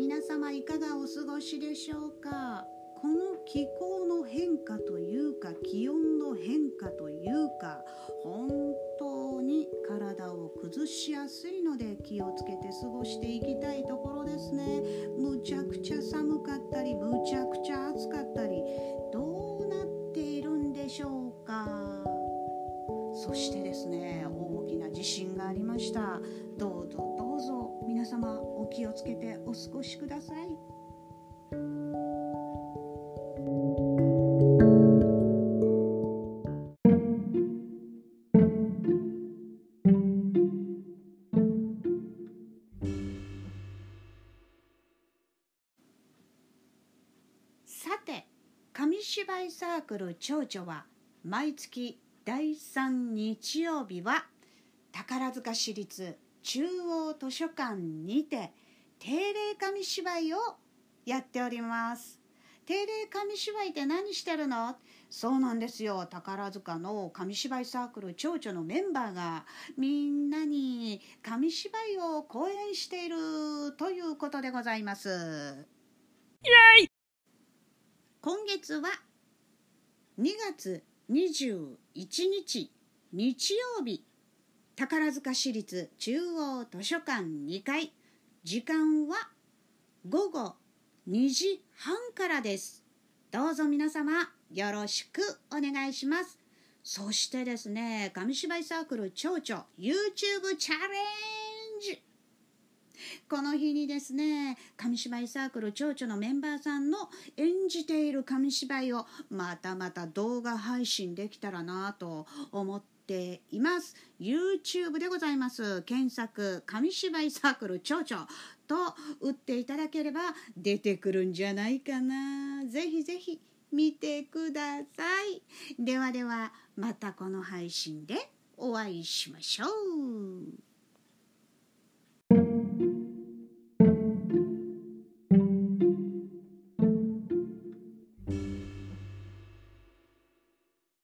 皆様いかがお過ごしでしょうか？この気候の変化というか気温の変化というか本当に体を崩しやすいので気をつけて過ごしていきたいところですね。むちゃくちゃ寒かったりむちゃくちゃ暑かったりどうなっているんでしょうか？そしてですね大きな地震がありました。どうぞどうぞ皆様。気をつけてお過ごしください。さて紙芝居サークル蝶々は毎月第3日曜日は宝塚市立中央図書館にて定例紙芝居をやっております。定例紙芝居って何してるの？そうなんですよ。宝塚の紙芝居サークル蝶々のメンバーがみんなに紙芝居を講演しているということでございます。今月は2月21日日曜日宝塚市立中央図書館2階。時間は午後2時半からです。どうぞ皆様よろしくお願いします。そしてですね紙芝居サークル蝶々 YouTube チャレンジ。この日にですね紙芝居サークル蝶々のメンバーさんの演じている紙芝居をまたまた動画配信できたらなと思っています。YouTube でございます。検索紙芝居サークル蝶々と打っていただければ出てくるんじゃないかな。ぜひぜひ見てください。ではではまたこの配信でお会いしましょう。